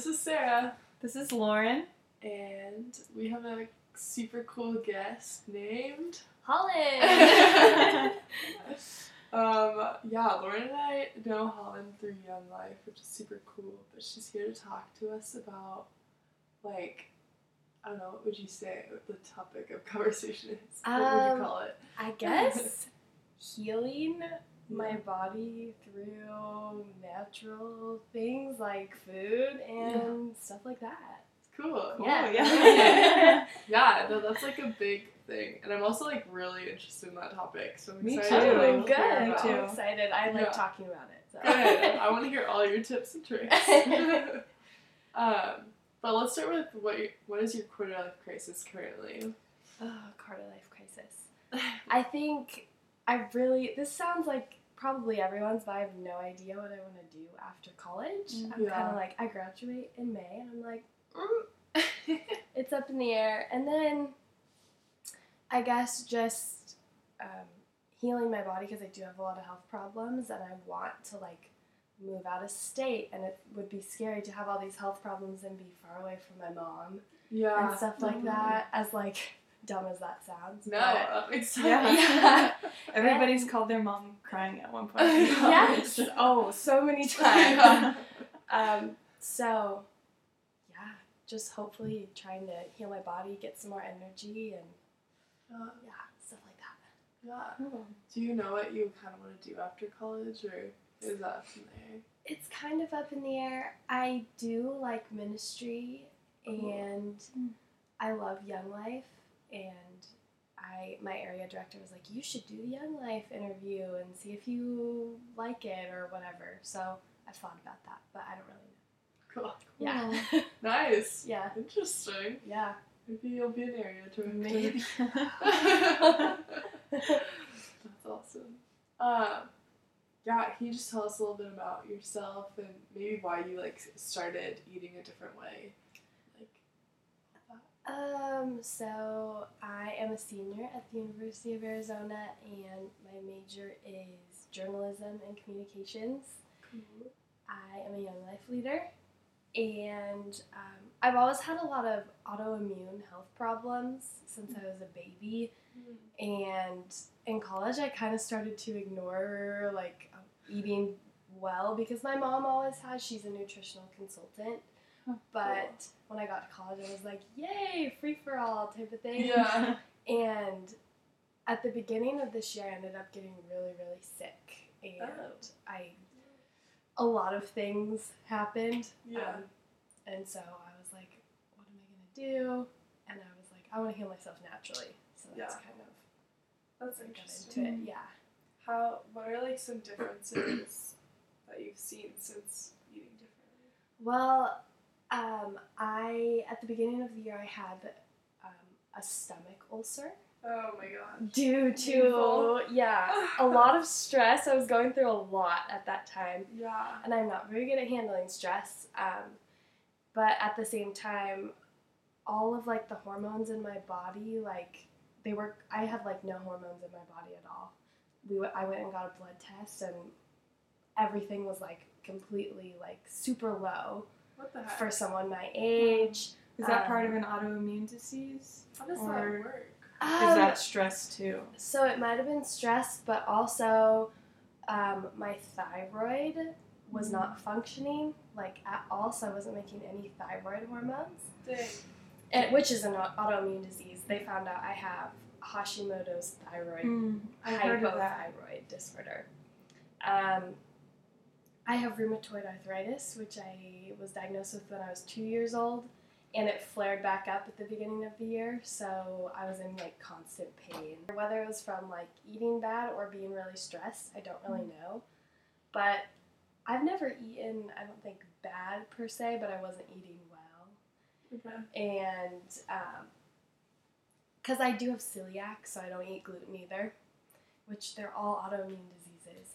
This is Sarah, This is Lauren. and we have a super cool guest named. Holland. Um, yeah, Lauren and I know Holland through Young Life, which is super cool. But she's here to talk to us about, like, I don't know, what would you say the topic of conversation is? What would Um, you call it? I guess healing my body through natural things like food and stuff like that. Cool. Yeah. yeah. Yeah, no, that's like a big thing, and I'm also like really interested in that topic. So I'm Me excited too. to like, good. Me too. I'm excited. I like Yeah. talking about it. So. Good. I want to hear all your tips and tricks. um, but let's start with what your, what is your quarter life crisis currently? oh, quarter life crisis. I think I really. This sounds like probably everyone's, but I have no idea what I want to do after college. I'm kind of like I graduate in May, and I'm like, mm, it's up in the air. And then I guess just um, healing my body because I do have a lot of health problems and I want to like move out of state and it would be scary to have all these health problems and be far away from my mom yeah. and stuff like definitely. that as like dumb as that sounds. No, but-. Yeah. Yeah. Everybody's called their mom crying at one point. yes. Oh, so many times. Um, so, yeah, just hopefully trying to heal my body, get some more energy, and Uh, yeah, stuff like that. yeah. Do you know what you kind of want to do after college, or is that up in the air? It's kind of up in the air. I do like ministry, and Mm. I love Young Life, and I my area director was like, you should do the Young Life interview and see if you like it or whatever. So I thought about that, but I don't really know. Cool. know. Yeah, Nice. yeah, Interesting. yeah. Maybe you'll be an area director. Maybe. That's awesome. Um, yeah, can you just tell us a little bit about yourself and maybe why you like started eating a different way? Um, so I am a senior at the University of Arizona, and my major is journalism and communications. I am a young life leader, and um, I've always had a lot of autoimmune health problems since I was a baby. And in college, I kind of started to ignore like eating well because my mom always has. She's a nutritional consultant. But when I got to college, I was like, "Yay, free for all" type of thing. Yeah. And at the beginning of this year, I ended up getting really, really sick, and Oh. I a lot of things happened. Yeah. Um, and so I was like, "What am I gonna do?" And I was like, "I want to heal myself naturally." So that's Yeah. kind of That's interesting. into it. Yeah. How? What are like some differences that you've seen since eating differently? Well, um, I at the beginning of the year I had um, a stomach ulcer Oh my god. due to Painful. yeah a lot of stress. I was going through a lot at that time, Yeah. and I'm not very good at handling stress. Um, but at the same time, all of like the hormones in my body, like they were, I had like no hormones in my body at all. We w- I went and got a blood test, and everything was like completely like super low What the heck? For someone my age. Is that part Um, of an autoimmune disease? How does or- that work? Is Um, that stress too? So it might have been stress, but also um, my thyroid was not functioning like at all, so I wasn't making any thyroid hormones, Dang. and, which is an autoimmune disease. They found out I have Hashimoto's thyroid Mm, I've heard of that. hypothyroid disorder. Um, I have rheumatoid arthritis, which I was diagnosed with when I was two years old, and it flared back up at the beginning of the year. So I was in like constant pain. Whether it was from like eating bad or being really stressed, I don't really know. But I've never eaten, I don't think bad per se, but I wasn't eating well Okay. and because I do have celiac, so I don't eat gluten either, which they're all autoimmune diseases.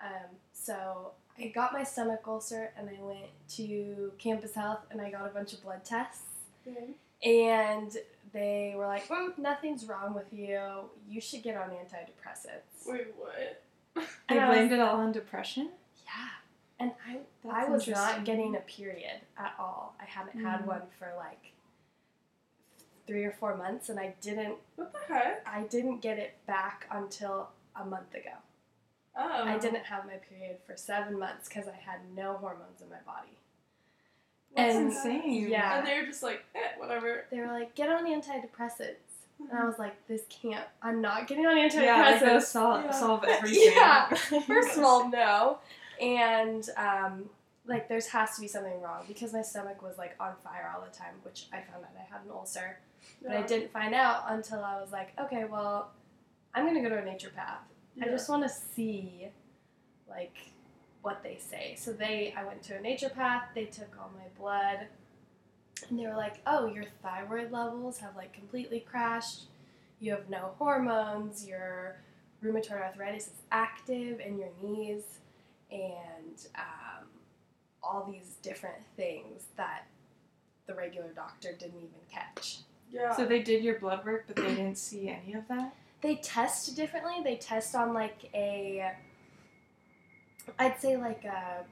Um, so I got my stomach ulcer, and I went to Campus Health, and I got a bunch of blood tests, Dang. and they were like, mm, "Nothing's wrong with you. You should get on antidepressants." Wait, what? They And I was- blamed it all on depression. Yeah. And I That's I was not getting a period at all. I haven't had Mm. one for like three or four months, and I didn't What the heck? I didn't get it back until a month ago. Oh. I didn't have my period for seven months because I had no hormones in my body. That's And- insane. yeah. And they were just like, eh, whatever. They were like, "Get on antidepressants," and I was like, "This can't. I'm not getting on antidepressants." Yeah, like those solve, Yeah. solve everything. Yeah. First of all, no. And um, like there's has to be something wrong because my stomach was like on fire all the time, which I found out I had an ulcer. But I didn't find out until I was like, okay, well, I'm gonna go to a naturopath. I just want to see like what they say. So they I went to a naturopath, they took all my blood and they were like, "Oh, your thyroid levels have like completely crashed. You have no hormones. Your rheumatoid arthritis is active in your knees and um, all these different things that the regular doctor didn't even catch." Yeah. So they did your blood work, but they didn't see any of that. They test differently. They test on like a, I'd say like a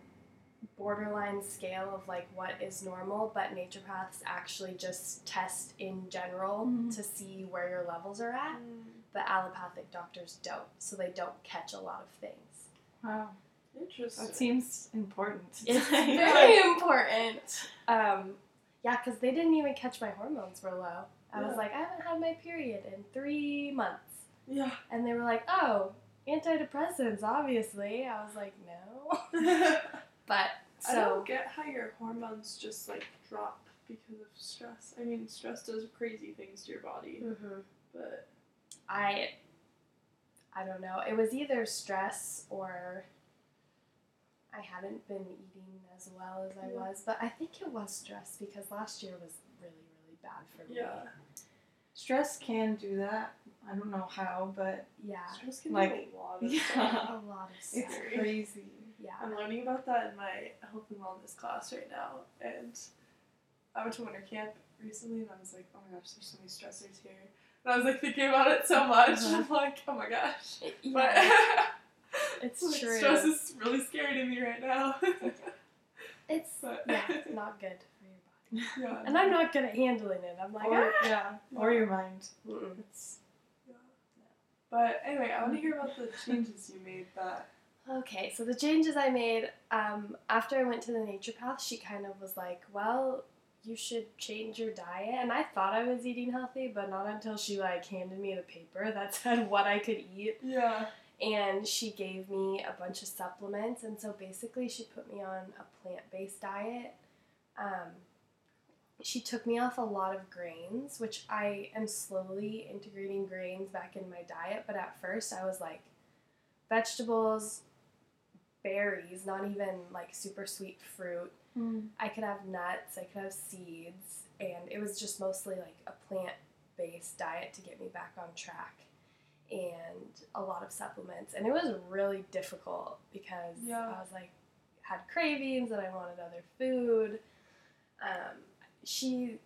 borderline scale of like what is normal, but naturopaths actually just test in general Mhm. to see where your levels are at. Mm, But allopathic doctors don't, so they don't catch a lot of things. Wow, Interesting. that seems important. It's very important. Um, yeah, because they didn't even catch my hormones were low. I was like, I haven't had my period in three months. Yeah. And they were like, oh, antidepressants, obviously. I was like, no. But so. I don't get how your hormones just like drop because of stress. I mean, stress does crazy things to your body, Mhm. but I, I don't know. It was either stress or I hadn't been eating as well as I was. But I think it was stress because last year was really, really bad for me. yeah, Stress can do that. I don't know how, but Yeah. stress can Like- do a lot of Yeah. stuff. A lot of it's stuff. Scary. crazy. Yeah. I'm learning about that in my health and wellness class right now, and I went to winter camp recently, and I was like, oh my gosh, there's so many stressors here. And I was like thinking about it so much. Uh-huh. I'm like, oh my gosh. Yeah. But It's like, true. Stress is really scary to me right now. It's but yeah, not good for your body. Yeah. And I'm not good at handling it. I'm like, or ah. yeah, or your mind. It's Yeah. But anyway, I want to hear about the changes you made that. Okay, so the changes I made um, after I went to the naturopath, she kind of was like, "Well, you should change your diet." And I thought I was eating healthy, but not until she like handed me the paper that said what I could eat, Yeah. and she gave me a bunch of supplements. And so basically, she put me on a plant-based diet. Um, she took me off a lot of grains, which I am slowly integrating grains back in my diet. But at first, I was like vegetables, berries, not even like super sweet fruit. I could have nuts, I could have seeds, and it was just mostly like a plant based diet to get me back on track and a lot of supplements. And it was really difficult because Yeah. I was like, had cravings and I wanted other food. Um, she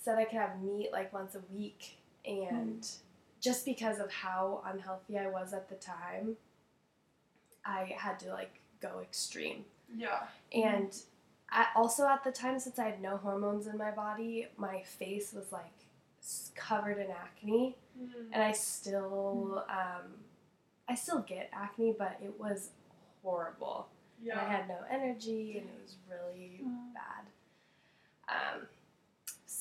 said I could have meat like once a week, and just because of how unhealthy I was at the time, I had to like go extreme. Yeah. And I, also at the time, since I had no hormones in my body, my face was like covered in acne, and I still, um, I still get acne, but it was horrible. And I had no energy, and it was really Mm. bad. Um,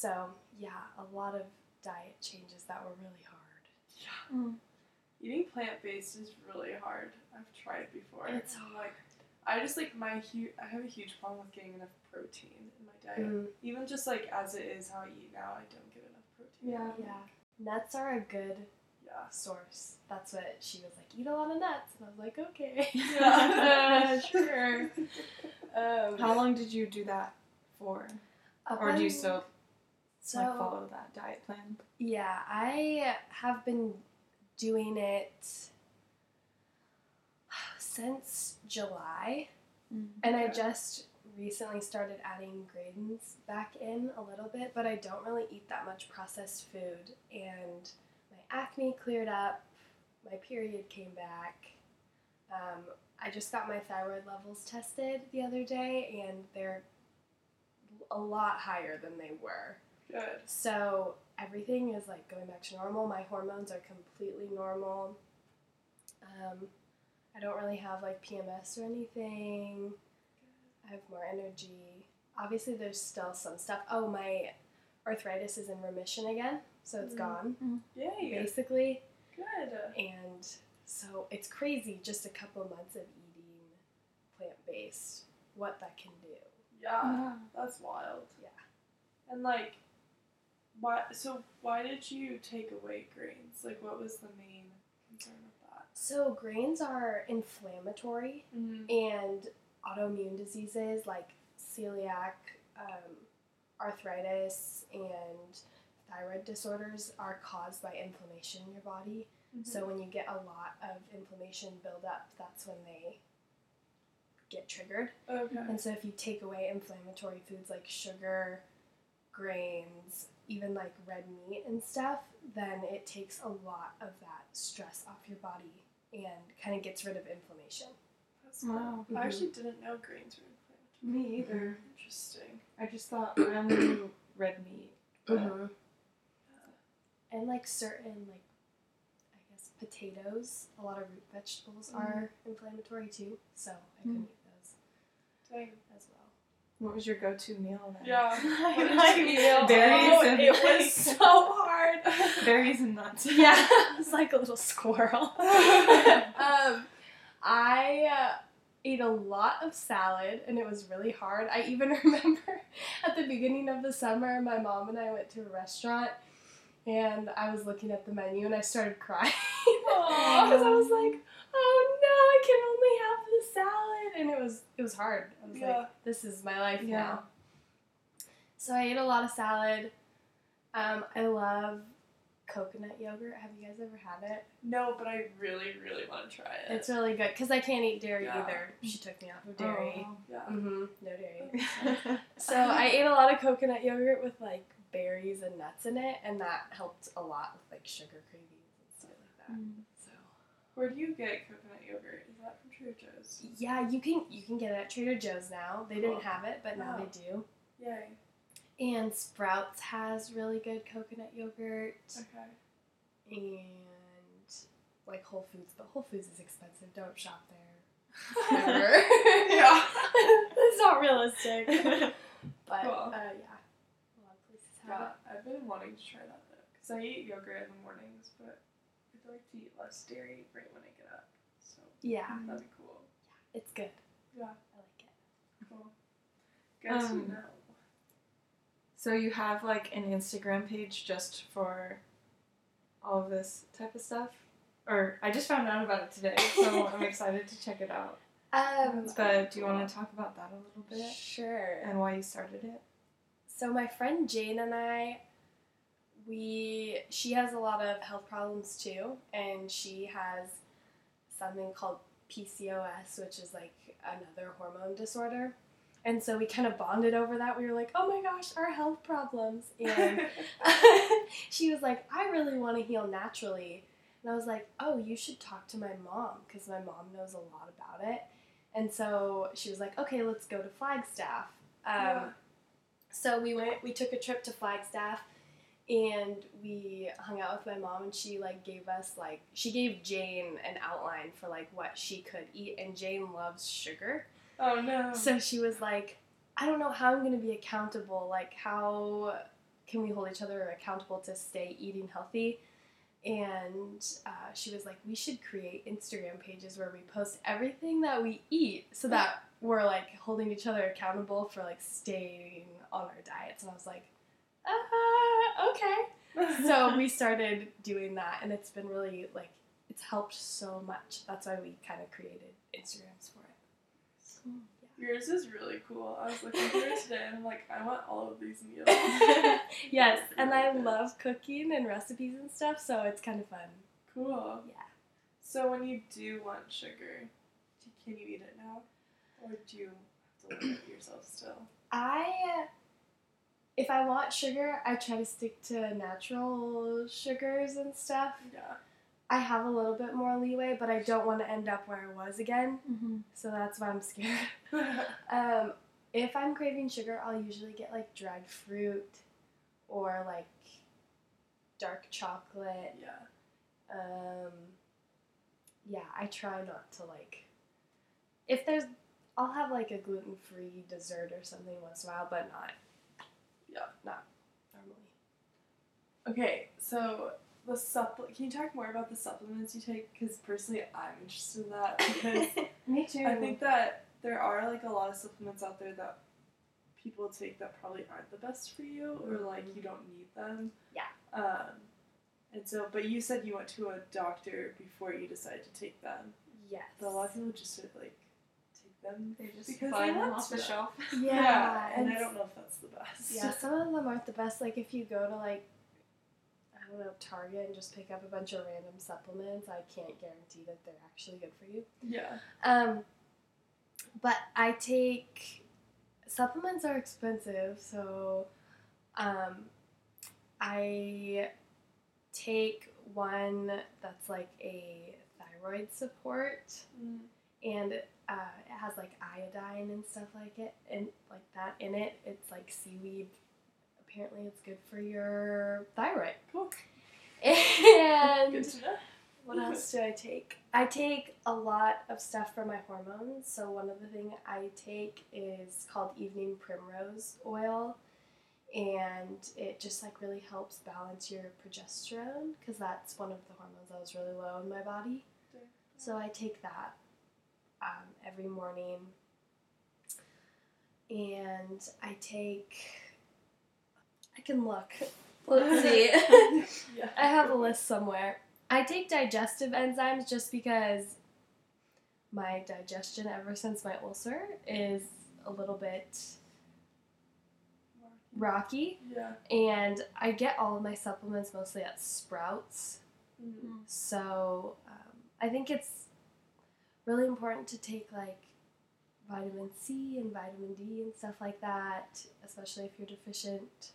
so yeah, a lot of diet changes that were really hard. Yeah, Eating plant based is really hard. I've tried before. It's I'm like, I just like my huge. I have a huge problem with getting enough protein in my diet. Mm, Even just like as it is how I eat now, I don't get enough protein. Yeah. yeah, nuts are a good Yeah. source. That's what she was like. Eat a lot of nuts, and I was like, okay, Yeah. sure. Um, How long did you do that for, up or do you still so like follow that diet plan? yeah, I have been doing it since July. And I just recently started adding grains back in a little bit, but I don't really eat that much processed food. And my acne cleared up, my period came back. Um, I just got my thyroid levels tested the other day, and they're a lot higher than they were. Good. So everything is like going back to normal. My hormones are completely normal. Um, I don't really have like PMS or anything. I have more energy. Obviously, there's still some stuff. Oh, my arthritis is in remission again, so it's Mm. gone Yay. basically. Good. And so it's crazy just a couple months of eating plant based, what that can do. Yeah. Yeah. That's wild. Yeah. And like, why? So why did you take away grains? Like, what was the main concern with that? So, grains are inflammatory Mm-hmm. and autoimmune diseases like celiac, um, arthritis, and thyroid disorders are caused by inflammation in your body. Mm-hmm. So when you get a lot of inflammation build up, that's when they get triggered. okay. And so if you take away inflammatory foods like sugar, grains, even like red meat and stuff, then it takes a lot of that stress off your body and kind of gets rid of inflammation. That's cool. Wow. I Mhm. actually didn't know greens were inflammatory. Me either. Interesting. I just thought I only knew red meat. but- Mm-hmm. And like certain like I guess potatoes, a lot of root vegetables are inflammatory too, so I couldn't Mm. eat those Dang. as well. What was your go-to meal then? Yeah. I What did like you eat? Berries Oh, and it was so hard. Berries and nuts. yeah, I was like a little squirrel. um, I uh, ate a lot of salad, and it was really hard. I even remember at the beginning of the summer, my mom and I went to a restaurant, and I was looking at the menu, and I started crying because I was like, "Oh no, I can only have the salad," and it was it was hard. I was Yeah. like, "This is my life Yeah. now." So I ate a lot of salad. Um, I love coconut yogurt. Have you guys ever had it? No, but I really, really want to try it. It's really good because I can't eat dairy Yeah. either. She took me off of dairy. Oh, yeah. hmm No dairy. So I ate a lot of coconut yogurt with like berries and nuts in it, and that helped a lot with like sugar cravings and stuff like that. Mm. Where do you get coconut yogurt? Is that from Trader Joe's? yeah, you can you can get it at Trader Joe's now. They didn't have it, but now they do. Yay. And Sprouts has really good coconut yogurt, Okay. and like Whole Foods, but Whole Foods is expensive. Don't shop there. Ever. Yeah. That's not realistic. But Cool. uh, yeah, a lot of places have Yeah, I've been wanting to try that though, because I eat yogurt in the mornings, but I'd like to eat less dairy right when I get up. So. Yeah, that'd be cool. Yeah, it's good. Yeah. I like it. Cool. Good Um, to know. So you have like an Instagram page just for all of this type of stuff? Or I just found out about it today, so I'm excited to check it out. Um, But do you want to talk about that a little bit sure. and why you started it? So my friend Jane and I, we she has a lot of health problems too, and she has something called PCOS, which is like another hormone disorder. And so we kind of bonded over that. We were like, "Oh my gosh, our health problems!" And she was like, "I really want to heal naturally," and I was like, "Oh, you should talk to my mom because my mom knows a lot about it." And so she was like, "Okay, let's go to Flagstaff." Um, Yeah. So we went. We took a trip to Flagstaff, and we hung out with my mom. And she like gave us like she gave Jane an outline for like what she could eat. And Jane loves sugar, oh no. so she was like, "I don't know how I'm gonna be accountable. Like, how can we hold each other accountable to stay eating healthy?" And uh, she was like, "We should create Instagram pages where we post everything that we eat, so that we're like holding each other accountable for like staying on our diets." And I was like, "Uh, okay." so we started doing that, and it's been really like it's helped so much. That's why we kind of created Instagrams for it. Yours is really cool. I was looking through it today and I'm like, I want all of these meals. yes, and I Really love cooking and recipes and stuff, so it's kind of fun. Cool. Yeah. So when you do want sugar, can you eat it now? Or do you have to limit yourself still? I, if I want sugar, I try to stick to natural sugars and stuff. Yeah. I have a little bit more leeway, but I don't want to end up where I was again. Mm-hmm. So that's why I'm scared. Um, if I'm craving sugar, I'll usually get like dried fruit or like dark chocolate. yeah. Um, yeah, I try not to like. If there's, I'll have like a gluten free dessert or something once in a while, but not. Yeah. Not normally. Okay, so the supple. Can you talk more about the supplements you take? Because personally, I'm interested in that because Me too. I think that there are like a lot of supplements out there that people take that probably aren't the best for you, or like you don't need them. Yeah. Um, and so, but you said you went to a doctor before you decided to take them. yes. But a lot of people just sort of, like take them They just because buy they them off the to. shelf. Yeah, and I don't know if that's the best. Yeah, some of them aren't the best. Like if you go to like I don't know Target and just pick up a bunch of random supplements, I can't guarantee that they're actually good for you. Yeah. Um, but I take supplements are expensive, so um, I take one that's like a thyroid support Mm. And uh, it has like iodine and stuff like it and like that in it. It's like seaweed. Apparently, it's good for your thyroid. Cool. And Good to know. what else do I take? I take a lot of stuff for my hormones. So one of the things I take is called evening primrose oil, and it just like really helps balance your progesterone because that's one of the hormones that was really low in my body. So I take that um, every morning. And I take. I can look. Let's see. yeah. I have a list somewhere. I take digestive enzymes just because my digestion, ever since my ulcer, is a little bit rocky. Yeah. And I get all of my supplements mostly at Sprouts. Mm. So um, I think it's really important to take like vitamin C and vitamin D and stuff like that, especially if you're deficient.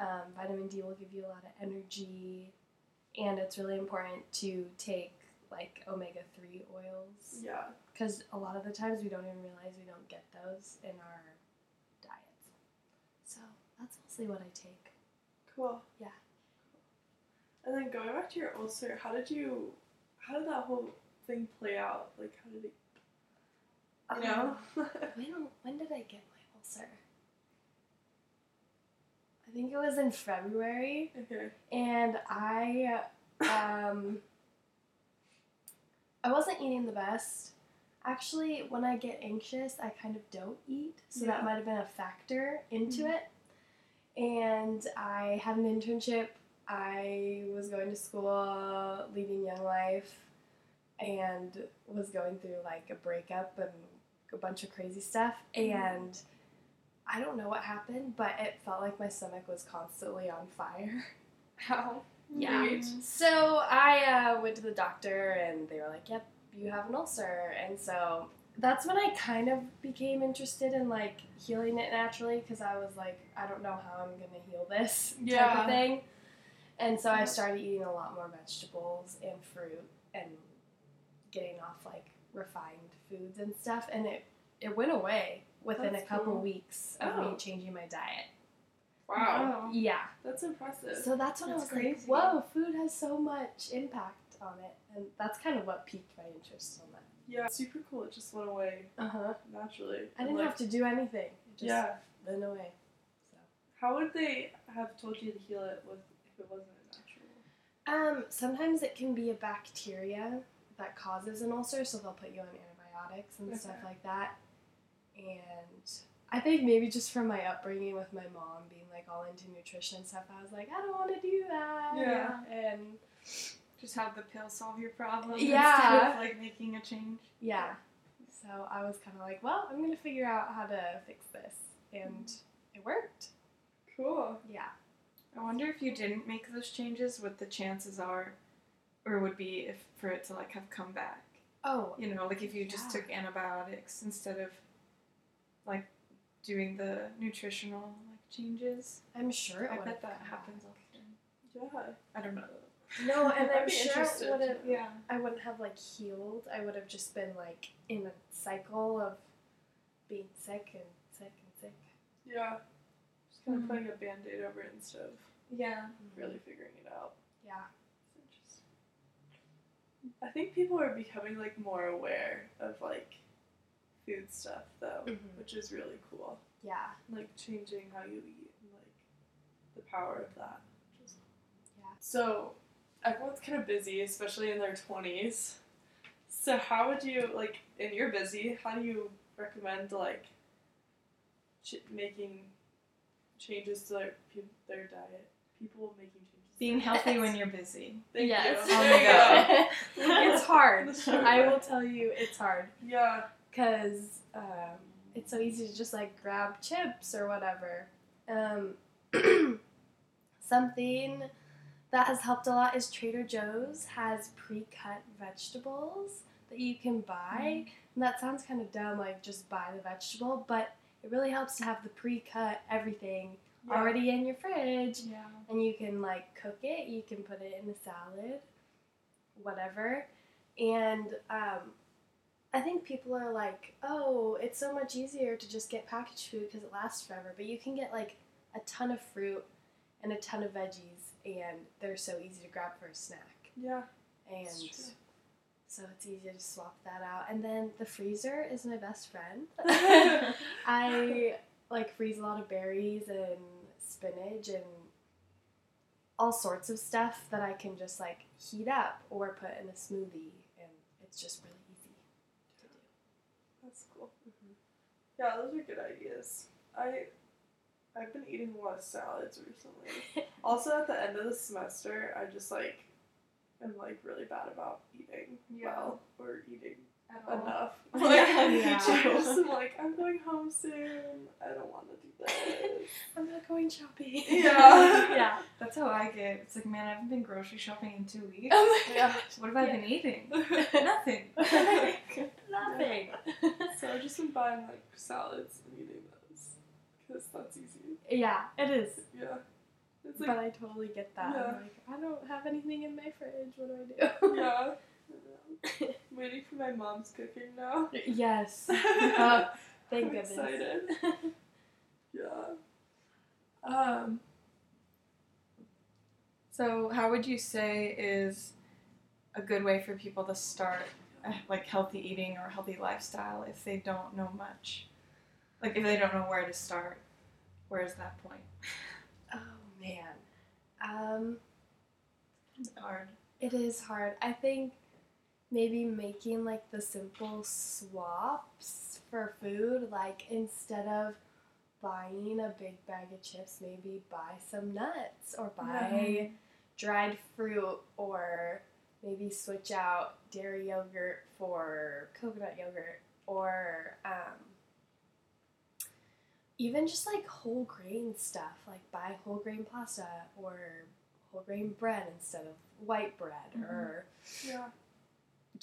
Um, vitamin D will give you a lot of energy, and it's really important to take like omega 3 oils Yeah. because a lot of the times we don't even realize we don't get those in our diets. So that's mostly what I take. Cool. Yeah. And then going back to your ulcer, how did you, how did that whole thing play out? Like, how did it, you know? Um, when when did I get my ulcer? I think it was in February, okay. and I um I wasn't eating the best. Actually, when I get anxious, I kind of don't eat, so Yeah. that might have been a factor into Mhm. it. And I had an internship. I was going to school, leading Young Life, and was going through like a breakup and a bunch of crazy stuff. And I don't know what happened, but it felt like my stomach was constantly on fire. How? Yeah. Right. So I uh, went to the doctor and they were like, "Yep, you have an ulcer." And so that's when I kind of became interested in like healing it naturally because I was like, I don't know how I'm gonna heal this type of thing. And so I started eating a lot more vegetables and fruit and getting off like refined foods and stuff, and it it went away within That's a couple cool. weeks of Oh. me changing my diet. Wow. Yeah. That's impressive. So that's when I That's was crazy. like, whoa, food has so much impact on it. And that's kind of what piqued my interest on that. yeah, super cool. It just went away Uh huh. naturally. I didn't Like, have to do anything. It just Yeah. went away. So. How would they have told you to heal it with if it wasn't natural? Um, sometimes it can be a bacteria that causes an ulcer, so they'll put you on antibiotics and stuff like that. And I think maybe just from my upbringing with my mom being like all into nutrition stuff, I was like, I don't want to do that. Yeah. And Just have the pill solve your problem Yeah. instead of like making a change. Yeah. So I was kind of like, well, I'm gonna figure out how to fix this, and it worked. Cool. Yeah. I wonder if you didn't make those changes, what the chances are, or would be if for it to like have come back. Oh, You know, like if you just Yeah. took antibiotics instead of like doing the nutritional like changes. I'm sure I would. bet that happens often. Yeah. I don't know. No, and I'd I'm sure it would have. Yeah. I wouldn't have like healed. I would have just been like in a cycle of being sick and sick and sick. Yeah. Just kind of Mhm. putting a band aid over it instead of Yeah. really figuring it out. Yeah. I think people are becoming like more aware of like food stuff though, Mhm. which is really cool. Yeah. Like changing how you eat and like the power of that. Yeah. So everyone's kind of busy, especially in their twenties. So how would you like, and you're busy? How do you recommend like ch- making changes to their their diet? People making Being healthy when you're busy. Thank yes. you. Oh my go. it's hard. I will tell you, it's hard Yeah. because um, it's so easy to just like grab chips or whatever. Um, something that has helped a lot is Trader Joe's has pre-cut vegetables that you can buy. And that sounds kind of dumb, like just buy the vegetable, but it really helps to have the pre-cut everything Yeah. already in your fridge. Yeah. and you can like cook it. You can put it in a salad whatever. And um, i think people are like oh it's so much easier to just get packaged food because it lasts forever. But you can get like a ton of fruit and a ton of veggies and they're so easy to grab for a snack. Yeah. and so it's easy to swap that out. And then the freezer is my best friend. I like freeze a lot of berries and spinach and all sorts of stuff that I can just like heat up or put in a smoothie, and it's just really easy to do. That's cool. Mm-hmm. Yeah, those are good ideas. I I've been eating a lot of salads recently. also, at the end of the semester, I just like am like really bad about eating Yeah. well or eating. Oh. enough. Like, Yeah. I just am like, I'm going home soon. I don't want to do this. I'm not going shopping. Yeah. yeah. That's how I get. It's like, man, I haven't been grocery shopping in two weeks. Oh my Yeah. gosh. What have I been eating? Nothing. Nothing. so I've just been buying like salads and eating those because that's easy. yeah, it is. Yeah. It's like But I totally get that. Yeah. I'm like, I don't have anything in my fridge. What do I do? yeah. Waiting for my mom's cooking now. yes. Uh, thank I'm goodness. excited. Yeah. Um. So, how would you say is a good way for people to start uh, like healthy eating or healthy lifestyle if they don't know much? Like, if they don't know where to start, where is that point? oh man. Um. It's hard. It is hard. I think maybe making like the simple swaps for food, like instead of buying a big bag of chips, maybe buy some nuts or buy dried fruit or maybe switch out dairy yogurt for coconut yogurt or um, even just like whole grain stuff, like buy whole grain pasta or whole grain bread instead of white bread or Yeah.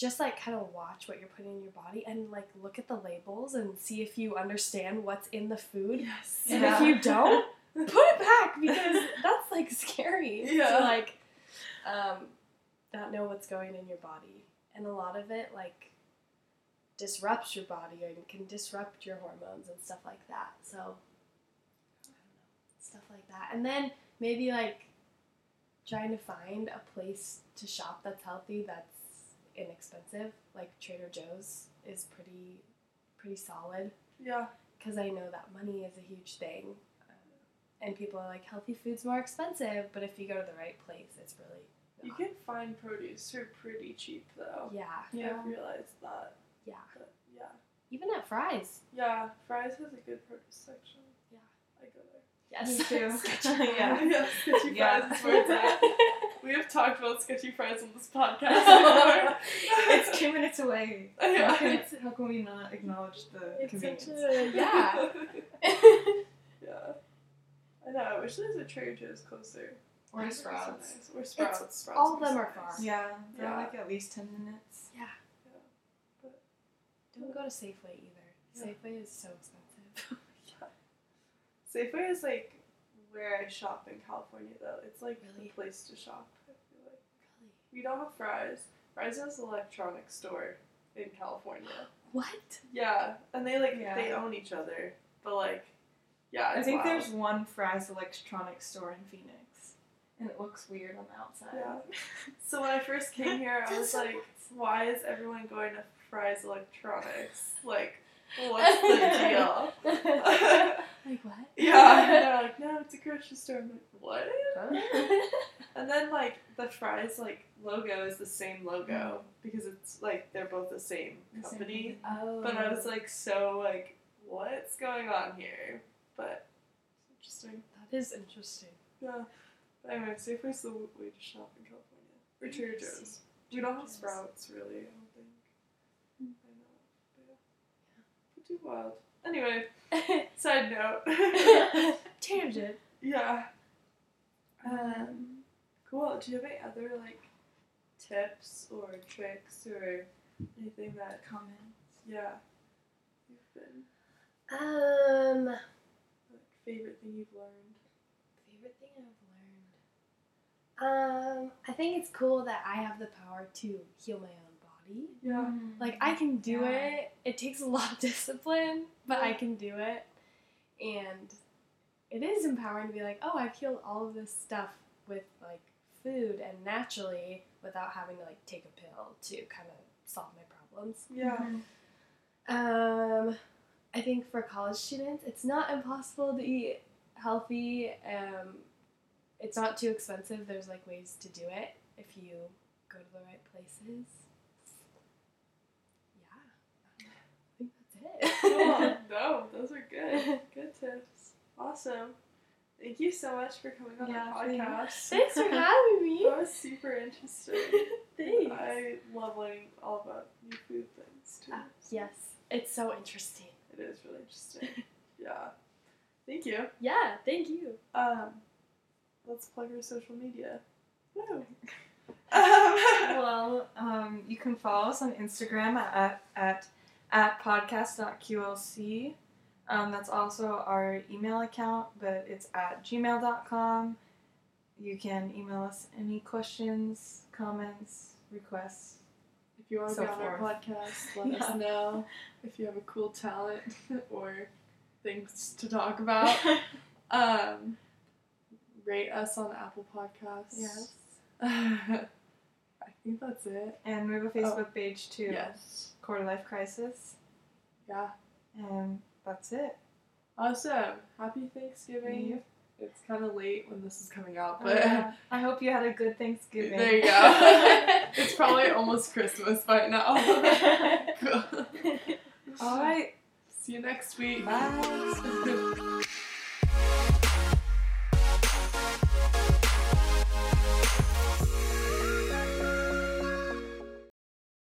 Just like kind of watch what you're putting in your body and like look at the labels and see if you understand what's in the food. Yes. And Yeah. if you don't, put it back because that's like scary Yeah. to like um, not know what's going in your body. And a lot of it like disrupts your body and can disrupt your hormones and stuff like that. So know, stuff like that. And then maybe like trying to find a place to shop that's healthy that's inexpensive. Like Trader Joe's is pretty pretty solid Yeah. because I know that money is a huge thing. Um, and people are like, healthy food's more expensive, but if you go to the right place, it's really. You can find produce for pretty cheap though. Yeah. Yeah. I've realized that. Yeah. But yeah. Even at Fry's. Yeah. Fry's has a good produce section. Yeah. I go there. Yes. Me too. Sketchy Yeah. Yeah. Sketchy Yeah. Fry's is where it's at. We have talked about sketchy Fry's on this podcast before. it's two minutes away. Yeah. How can, how can we not acknowledge the It's convenience? such a. Yeah. yeah. I know. I wish there was a Trader Joe's closer. Or That'd be Sprouts. nice. Or Sprouts. Sprouts all of them so are far. nice. Yeah, they're Yeah. like at least 10 minutes. yeah. Yeah. Don't go to Safeway either. Yeah. Safeway is so expensive. Safeway is like where I shop in California though. It's like Really? the place to shop. I feel like. We don't have Fry's. Fry's is an electronic store in California. What? Yeah, and they like Yeah. they own each other, but like, yeah, I think wild. there's one Fry's electronics store in Phoenix, and it looks weird on the outside. Yeah. So when I first came here, I was like, why is everyone going to Fry's Electronics? Like, what's the deal? like what? yeah, and they're like, no, it's a grocery store. I'm like, what? And then like the Fry's like logo is the same logo mm. because it's like they're both the same The same company. oh. But I was oh. like so like, what's going on here? But it's interesting. that is interesting. Yeah. But anyway, Safeway's the way to shop in California. Or Trader Joe's. We don't have. Sprouts really, I don't think. I know. Pretty wild. Anyway, side note. Tangent. yeah. Um, cool. Do you have any other like tips or tricks or anything that Comments. yeah you've been Um, like favorite thing you've learned? favorite thing I've learned. Um, I think it's cool that I have the power to heal my own body. Yeah. Like I can do Yeah. it. It takes a lot of discipline, but I can do it. And it is empowering to be like, oh, I've healed all of this stuff with like food and naturally without having to like take a pill to kind of solve my problems. Yeah. Um, I think for college students, it's not impossible to eat healthy. Um, it's not too expensive. There's like ways to do it if you go to the right places. Yeah, I think that's cool. No, those are good. Good tips. Awesome. Thank you so much for coming on Yeah, the podcast. Thanks for having me. That was super interesting. Thanks. I love learning all about new food things too. Ah, yes, it's so interesting. It is really interesting. yeah. Thank you. Yeah, thank you. Um, let's plug our social media. Woo. um, well, um, you can follow us on Instagram at at at podcast.qlc. Um, that's also our email account, but it's at gmail.com. You can email us any questions, comments, requests. if you want to So be on our podcast, let Yeah. us know. If you have a cool talent or things to talk about, um, rate us on Apple Podcasts. Yes. I think that's it. And we have a Facebook page too. Yes. Quarter Life Crisis. Yeah. And that's it. Awesome. Happy Thanksgiving. Yeah. It's kind of late when this is coming out, Oh, but yeah. I hope you had a good Thanksgiving. there you go. it's probably almost Christmas by now. All right. See you next week. Bye.